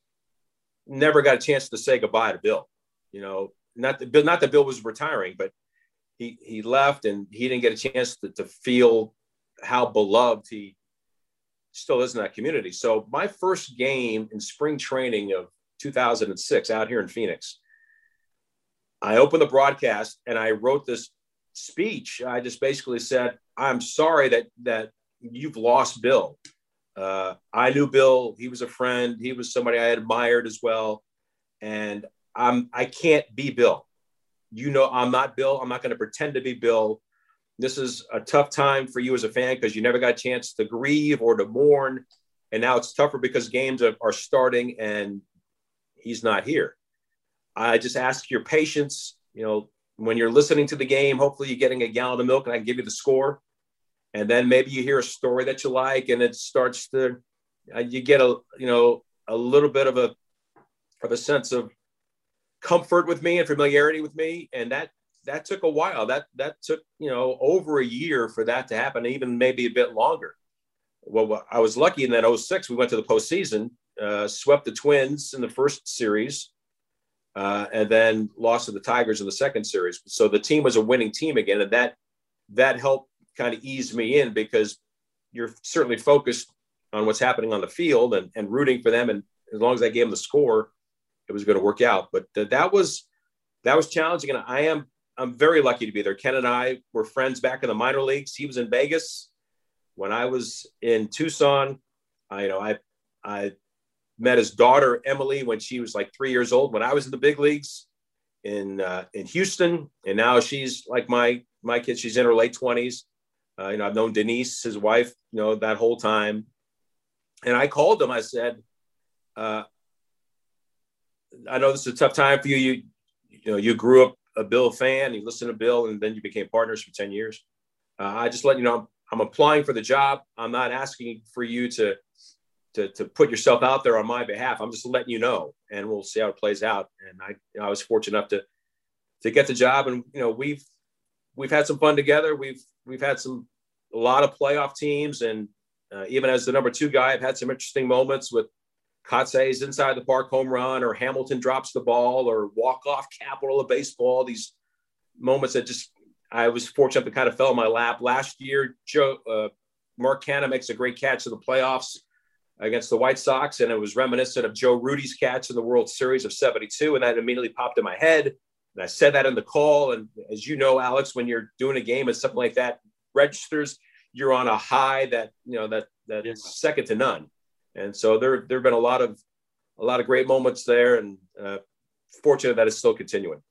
never got a chance to say goodbye to Bill. You know, not that Bill, not that Bill was retiring, but he he left and he didn't get a chance to, to feel how beloved he still is in that community. So my first game in spring training of 2006 out here in Phoenix, I opened the broadcast and I wrote this speech. I just basically said, "I'm sorry that that you've lost Bill. Uh, I knew Bill. He was a friend. He was somebody I admired as well. And I'm I can't be Bill. You know, I'm not Bill. I'm not going to pretend to be Bill. This is a tough time for you as a fan because you never got a chance to grieve or to mourn. and now it's tougher because games are, are starting and he's not here. I just ask your patience. You know, when you're listening to the game, hopefully you're getting a gallon of milk, and I can give you the score. And then maybe you hear a story that you like, and it starts to uh, you get a you know a little bit of a of a sense of comfort with me and familiarity with me, and that that took a while. That that took you know over a year for that to happen, even maybe a bit longer. Well, I was lucky in that 06, we went to the postseason, uh, swept the Twins in the first series, uh, and then lost to the Tigers in the second series. So the team was a winning team again, and that that helped kind of eased me in because you're certainly focused on what's happening on the field and, and rooting for them. And as long as I gave them the score, it was going to work out. But th- that was that was challenging, and I am I'm very lucky to be there. Ken and I were friends back in the minor leagues. He was in Vegas when I was in Tucson. I you know I I met his daughter Emily when she was like three years old when I was in the big leagues in uh, in Houston, and now she's like my my kid. She's in her late twenties. Uh, you know, I've known Denise, his wife, you know, that whole time. And I called him. I said, uh, "I know this is a tough time for you. You, you know, you grew up a Bill fan. You listened to Bill, and then you became partners for ten years. Uh, I just let you know I'm, I'm applying for the job. I'm not asking for you to." To, to put yourself out there on my behalf. I'm just letting you know, and we'll see how it plays out. And I, you know, I was fortunate enough to to get the job, and you know, we've we've had some fun together. We've we've had some a lot of playoff teams, and uh, even as the number two guy, I've had some interesting moments with Kotsay's inside the park home run, or Hamilton drops the ball, or walk off capital of baseball. These moments that just I was fortunate to kind of fell in my lap. Last year, Joe uh, Mark Canha makes a great catch in the playoffs against the White Sox, and it was reminiscent of Joe Rudi's catch in the World Series of '72, and that immediately popped in my head. And I said that in the call. And as you know, Alex, when you're doing a game and something like that registers, you're on a high that you know that that yeah. second to none. And so there there have been a lot of a lot of great moments there, and uh, fortunate that it's still continuing.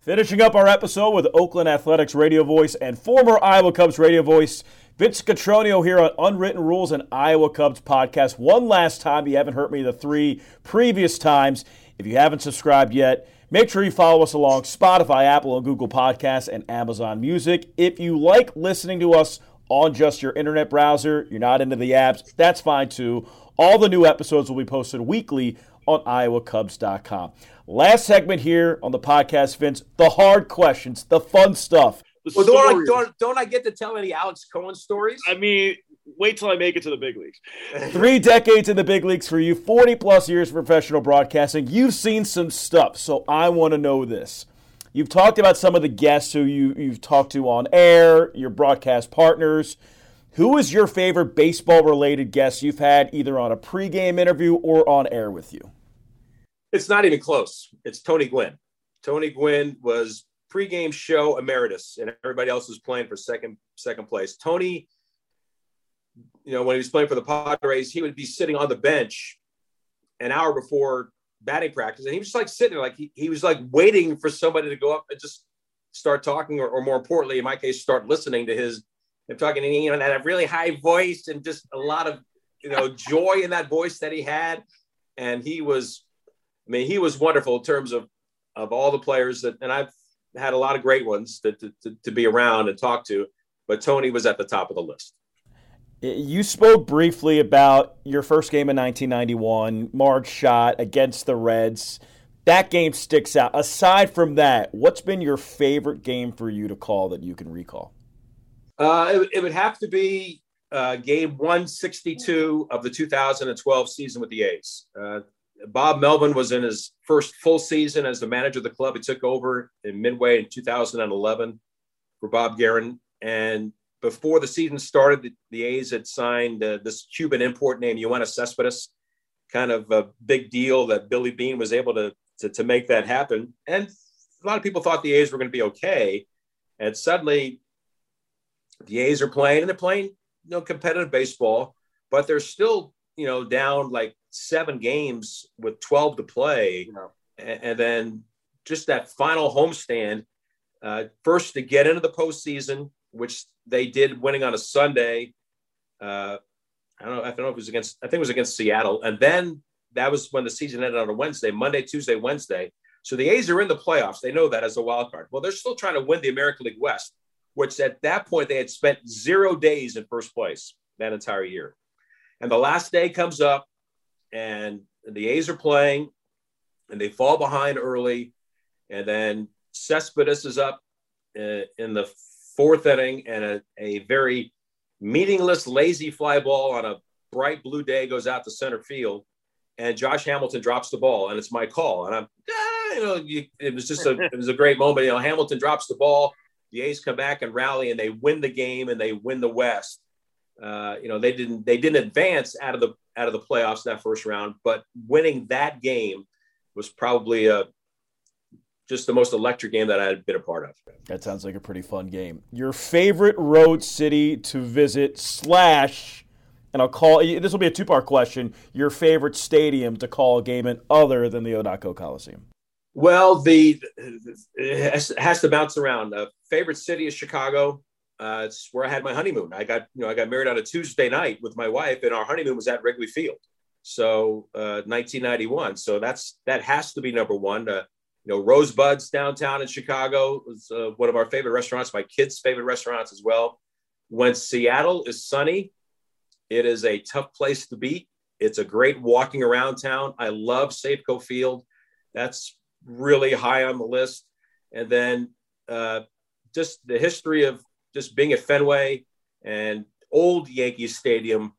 Finishing up our episode with Oakland Athletics radio voice and former Iowa Cubs radio voice Vince Cotroneo here on Unwritten Rules and Iowa Cubs podcast. One last time, you haven't heard me the three previous times. If you haven't subscribed yet, Make sure you follow us along Spotify, Apple, and Google Podcasts, and Amazon Music. If you like listening to us on just your internet browser, you're not into the apps, that's fine too. All the new episodes will be posted weekly on iowacubs.com. Last segment here on the podcast, Vince, the hard questions, the fun stuff. The well, don't I, don't, don't I get to tell any Alex Cohen stories? I mean, wait till I make it to the big leagues. Three decades in the big leagues for you, 40 plus years of professional broadcasting. You've seen some stuff, so I want to know this. You've talked about some of the guests who you, you've talked to on air, your broadcast partners. Who is your favorite baseball related guest you've had either on a pregame interview or on air with you? It's not even close. It's Tony Gwynn. Tony Gwynn was pregame show emeritus, and everybody else was playing for second second place. Tony you know, when he was playing for the Padres, he would be sitting on the bench an hour before batting practice, and he was just like sitting there, like he, he was like waiting for somebody to go up and just start talking, or, or more importantly, in my case, start listening to his him talking, and you know, that really high voice and just a lot of you know joy in that voice that he had, and he was, I mean, he was wonderful in terms of of all the players that, and I've had a lot of great ones to, to, to be around and talk to, but Tony was at the top of the list. You spoke briefly about your first game in 1991, Marge Schott against the Reds. That game sticks out. Aside from that, what's been your favorite game for you to call that you can recall? Uh, it, it, would have to be uh, game 162 of the 2012 season with the A's. Uh, Bob Melvin was in his first full season as the manager of the club. He took over in midway in 2011 for Bob Geren. And before the season started, the, the A's had signed uh, this Cuban import named Yoenis Cespedes, kind of a big deal that Billy Beane was able to, to, to make that happen. And a lot of people thought the A's were going to be okay. And suddenly the A's are playing and they're playing, you know, competitive baseball, but they're still, you know, down like seven games with 12 to play. And, and, then just that final homestand, uh, first to get into the postseason, which they did winning on a Sunday. Uh, I don't know. I don't know if it was against. I think it was against Seattle, and then that was when the season ended on a Wednesday, Monday, Tuesday, Wednesday. So the A's are in the playoffs. They know that as a wild card. Well, they're still trying to win the American League West, which at that point they had spent zero days in first place that entire year. And the last day comes up, and the A's are playing, and they fall behind early, and then Cespedes is up uh, in the fourth inning, and a, a very meaningless, lazy fly ball on a bright blue day goes out to center field, and Josh Hamilton drops the ball, and it's my call, and I'm, ah, you know, you, it was just a, it was a great moment. You know, Hamilton drops the ball, the A's come back and rally, and they win the game, and they win the West. Uh, you know, they didn't they didn't advance out of the out of the playoffs in that first round, but winning that game was probably a just the most electric game that I had been a part of. That sounds like a pretty fun game. Your favorite road city to visit slash, and I'll call this will be a two part question. Your favorite stadium to call a game in other than the Odako Coliseum. Well, the it has, to bounce around. Uh, favorite city is Chicago. Uh, it's where I had my honeymoon. I got you know I got married on a Tuesday night with my wife, and our honeymoon was at Wrigley Field. So uh, 1991. So that's that has to be number one. Uh, you know, Rosebuds downtown in Chicago was uh, one of our favorite restaurants, my kids' favorite restaurants as well. When Seattle is sunny, it is a tough place to beat. It's a great walking around town. I love Safeco Field. That's really high on the list. And then uh, just the history of just being at Fenway and old Yankees Stadium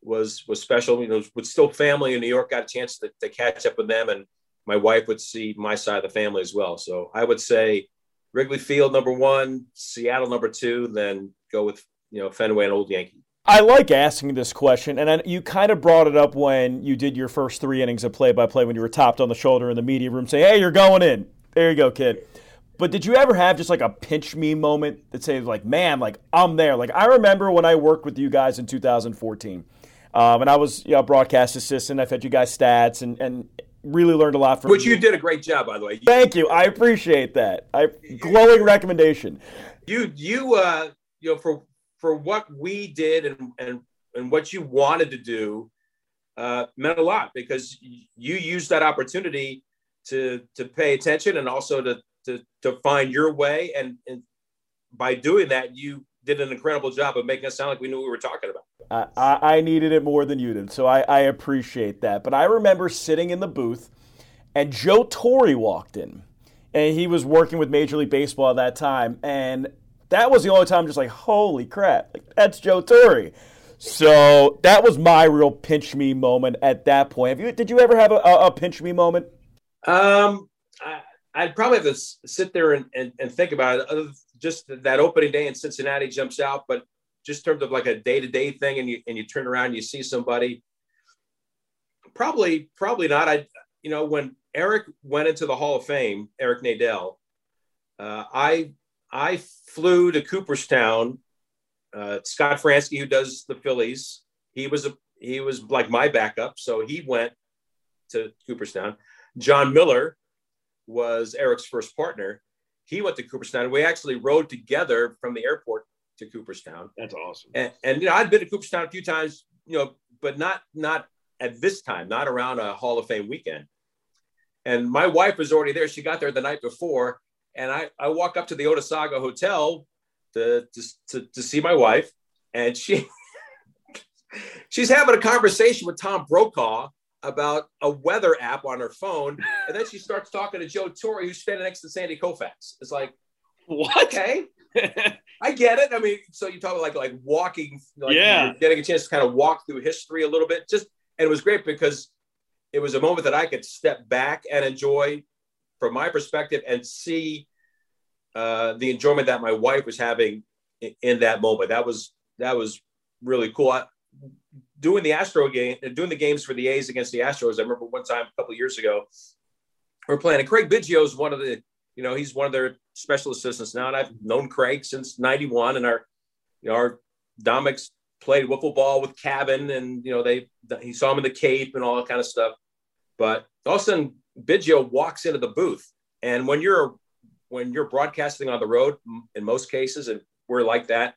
was was special. You know, with still family in New York, got a chance to, to catch up with them and my wife would see my side of the family as well. So I would say Wrigley Field number one, Seattle number two, then go with you know Fenway and Old Yankee. I like asking this question, and you kind of brought it up when you did your first three innings of play-by-play when you were topped on the shoulder in the media room, saying, "Hey, you're going in. There you go, kid." But did you ever have just like a pinch me moment that says, like, man, like I'm there? Like I remember when I worked with you guys in 2014, um, and I was you know, broadcast assistant. I fed you guys stats, and and really learned a lot from which you did a great job by the way. Thank you. I appreciate that. I glowing recommendation. You you uh you know for for what we did and and and what you wanted to do uh meant a lot because you used that opportunity to to pay attention and also to to to find your way. And and by doing that you did an incredible job of making us sound like we knew what we were talking about. I, I needed it more than you did, so I, I appreciate that. But I remember sitting in the booth, and Joe Torre walked in, and he was working with Major League Baseball at that time, and that was the only time I'm just like, holy crap, like, that's Joe Torre. So that was my real pinch me moment at that point. Have you? Did you ever have a, a pinch me moment? Um, I, I'd probably have to sit there and, and, and think about it just that opening day in Cincinnati jumps out, but just in terms of like a day to day thing, and you and you turn around and you see somebody, probably probably not. I you know when Eric went into the Hall of Fame, Eric Nadel, uh, I I flew to Cooperstown. Uh, Scott Franzke, who does the Phillies, he was a he was like my backup, so he went to Cooperstown. Jon Miller was Eric's first partner, he went to Cooperstown. We actually rode together from the airport to Cooperstown. That's awesome. And, and you know, I'd been to Cooperstown a few times, you know, but not not at this time, not around a Hall of Fame weekend. And my wife was already there. She got there the night before, and I I walk up to the Otesaga Hotel to to to, to see my wife, and she she's having a conversation with Tom Brokaw about a weather app on her phone, and then she starts talking to Joe Torre, who's standing next to Sandy Koufax. It's like, what? Okay, I get it. I mean, so you talk about like like walking, like yeah, getting a chance to kind of walk through history a little bit. Just and it was great because it was a moment that I could step back and enjoy from my perspective and see uh, the enjoyment that my wife was having in, in that moment. That was that was really cool. I, doing the Astro game, doing the games for the A's against the Astros. I remember one time a couple years ago, we are playing, and Craig Biggio is one of the, you know, he's one of their special assistants now, and I've known Craig since '91, and our, you know, our Dominics played wiffle ball with Cavan, and you know, they he saw him in the Cape and all that kind of stuff. But all of a sudden, Biggio walks into the booth, and when you're when you're broadcasting on the road, in most cases, and we're like that,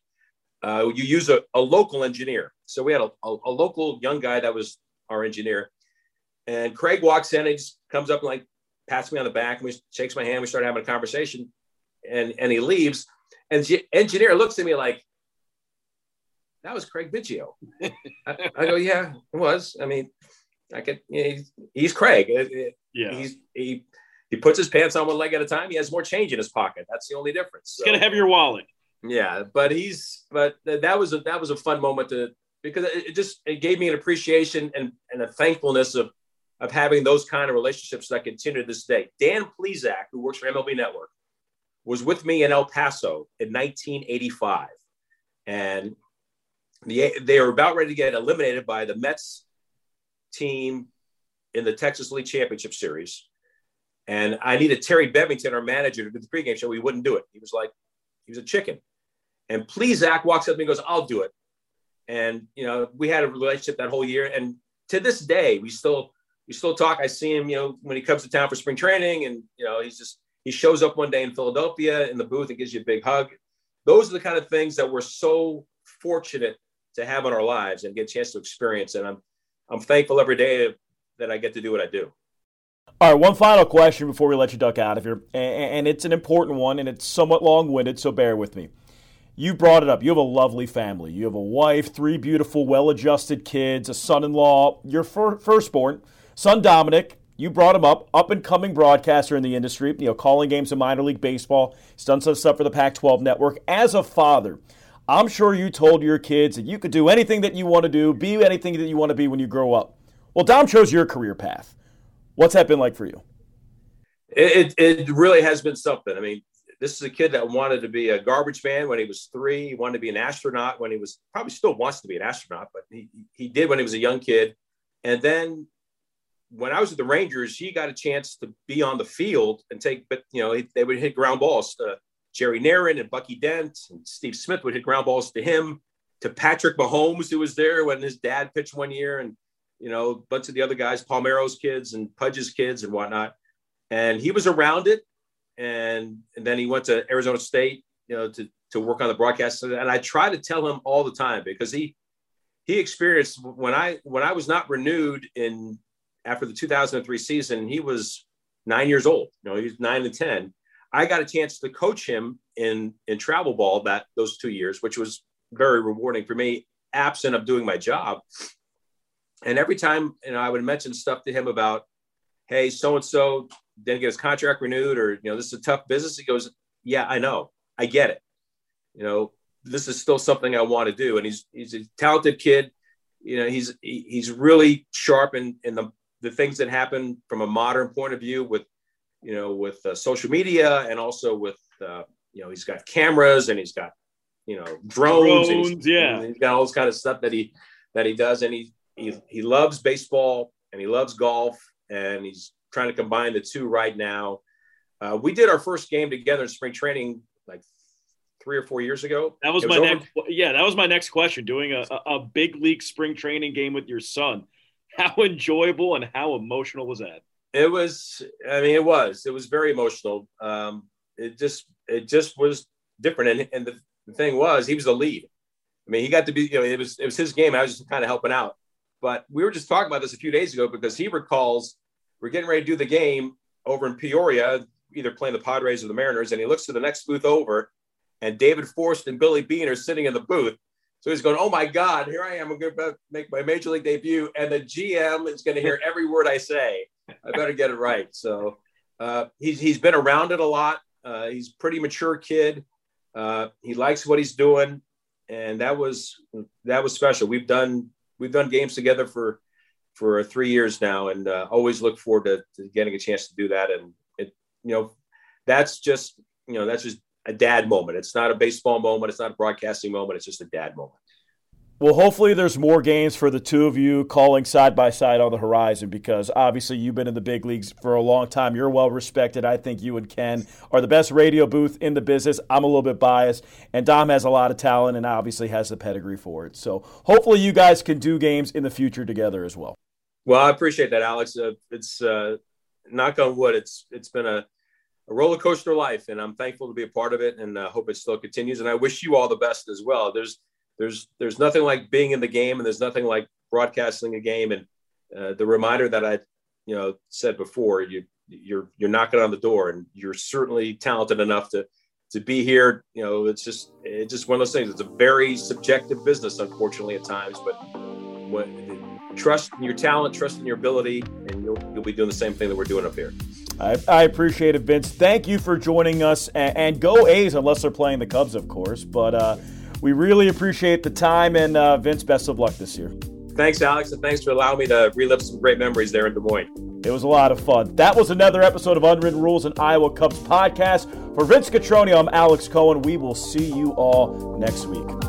uh, you use a, a, local engineer. So we had a, a, a, local young guy that was our engineer. And Craig walks in and he just comes up and like pats me on the back and we shakes my hand. We start having a conversation and, and he leaves. And the engineer looks at me like, that was Craig Biggio. I, I, go, yeah, it was. I mean, I could, you know, he's, he's, Craig. yeah. He's, he, he puts his pants on one leg at a time. He has more change in his pocket. That's the only difference. So, he's your wallet. Yeah, but he's but that was a that was a fun moment to because it just it gave me an appreciation and, and a thankfulness of of having those kind of relationships that continue to this day. Dan Plesac, who works for MLB Network, was with me in El Paso in 1985, and the, they were about ready to get eliminated by the Mets team in the Texas League Championship Series. And I needed Terry Bevington, our manager, to do the pregame show. He wouldn't do it. He was like, he was a chicken. And Plesac walks up and goes, I'll do it. And, you know, we had a relationship that whole year. And to this day, we still, we still talk. I see him, you know, when he comes to town for spring training and, you know, he's just, he shows up one day in Philadelphia in the booth and gives you a big hug. Those are the kind of things that we're so fortunate to have in our lives and get a chance to experience. And I'm, I'm thankful every day that I get to do what I do. All right, one final question before we let you duck out of here, and it's an important one, and it's somewhat long-winded, so bear with me. You brought it up. You have a lovely family. You have a wife, three beautiful, well-adjusted kids, a son-in-law. Your fir- firstborn, son Dominic, you brought him up, up-and-coming broadcaster in the industry. You know, calling games in minor league baseball. He's done some stuff for the Pac-12 network. As a father, I'm sure you told your kids that you could do anything that you want to do, be anything that you want to be when you grow up. Well, Dom chose your career path. What's that been like for you? It, it really has been something. I mean, this is a kid that wanted to be a garbage man when he was three. He wanted to be an astronaut when he was probably still wants to be an astronaut, but he, he did when he was a young kid. And then when I was at the Rangers, he got a chance to be on the field and take, but you know, they would hit ground balls. To Jerry Narron and Bucky Dent and Steve Smith would hit ground balls to him, to Patrick Mahomes, who was there when his dad pitched one year. And you know, a bunch of the other guys, Palmeiro's kids and Pudge's kids and whatnot. And he was around it. And, and then he went to Arizona State, you know, to, to work on the broadcast. And I try to tell him all the time because he, he experienced when I, when I was not renewed in after the 2003 season, he was nine years old, you know, he was nine to 10. I got a chance to coach him in, in travel ball that those two years, which was very rewarding for me, absent of doing my job and every time, you know, I would mention stuff to him about, hey, so and so didn't get his contract renewed, or you know, this is a tough business. He goes, yeah, I know, I get it. You know, this is still something I want to do, and he's he's a talented kid. You know, he's he's really sharp in in the the things that happen from a modern point of view with you know with uh, social media and also with uh, you know he's got cameras and he's got you know drones, drones and he's, yeah and he's got all this kind of stuff that he that he does and he he, he loves baseball and he loves golf and he's trying to combine the two right now. Uh, we did our first game together in spring training like three or four years ago. That was, was my over- next. Yeah, that was my next question. Doing a, a big league spring training game with your son, how enjoyable and how emotional was that? It was. I mean, it was. It was very emotional. Um, it just, it just was different. And, and the, the thing was, he was the lead. I mean, he got to be. You know, it was it was his game. I was just kind of helping out. But we were just talking about this a few days ago because he recalls we're getting ready to do the game over in Peoria, either playing the Padres or the Mariners, and he looks to the next booth over, and David Forst and Billy Beane are sitting in the booth. So he's going, "Oh my God, here I am! I'm going to make my major league debut, and the GM is going to hear every word I say. I better get it right." So uh, he's he's been around it a lot. Uh, he's pretty mature kid. Uh, he likes what he's doing, and that was that was special. We've done we've done games together for for three years now, and uh, always look forward to, to, getting a chance to do that. And it, you know, that's just you know that's just a dad moment. It's not a baseball moment. It's not a broadcasting moment. It's just a dad moment. Well, hopefully there's more games for the two of you calling side by side on the horizon because obviously you've been in the big leagues for a long time. You're well respected. I think you and Ken are the best radio booth in the business. I'm a little bit biased, and Dom has a lot of talent and obviously has the pedigree for it. So hopefully you guys can do games in the future together as well. Well, I appreciate that, Alex. Uh, it's uh, knock on wood. It's it's been a a roller coaster life, and I'm thankful to be a part of it, and uh, hope it still continues. And I wish you all the best as well. There's there's there's nothing like being in the game, and there's nothing like broadcasting a game. And uh, the reminder that I, you know, said before, you you're you're knocking on the door, and you're certainly talented enough to to be here. You know, it's just it's just one of those things. It's a very subjective business, unfortunately, at times. But trust in your talent, trust in your ability, and you'll you'll be doing the same thing that we're doing up here. I, I appreciate it, Vince. Thank you for joining us, and, and go A's unless they're playing the Cubs, of course. But uh, we really appreciate the time, and uh, Vince, best of luck this year. Thanks, Alex, and thanks for allowing me to relive some great memories there in Des Moines. It was a lot of fun. That was another episode of Unwritten Rules and Iowa Cubs podcast. For Vince Cotroneo, I'm Alex Cohen. We will see you all next week.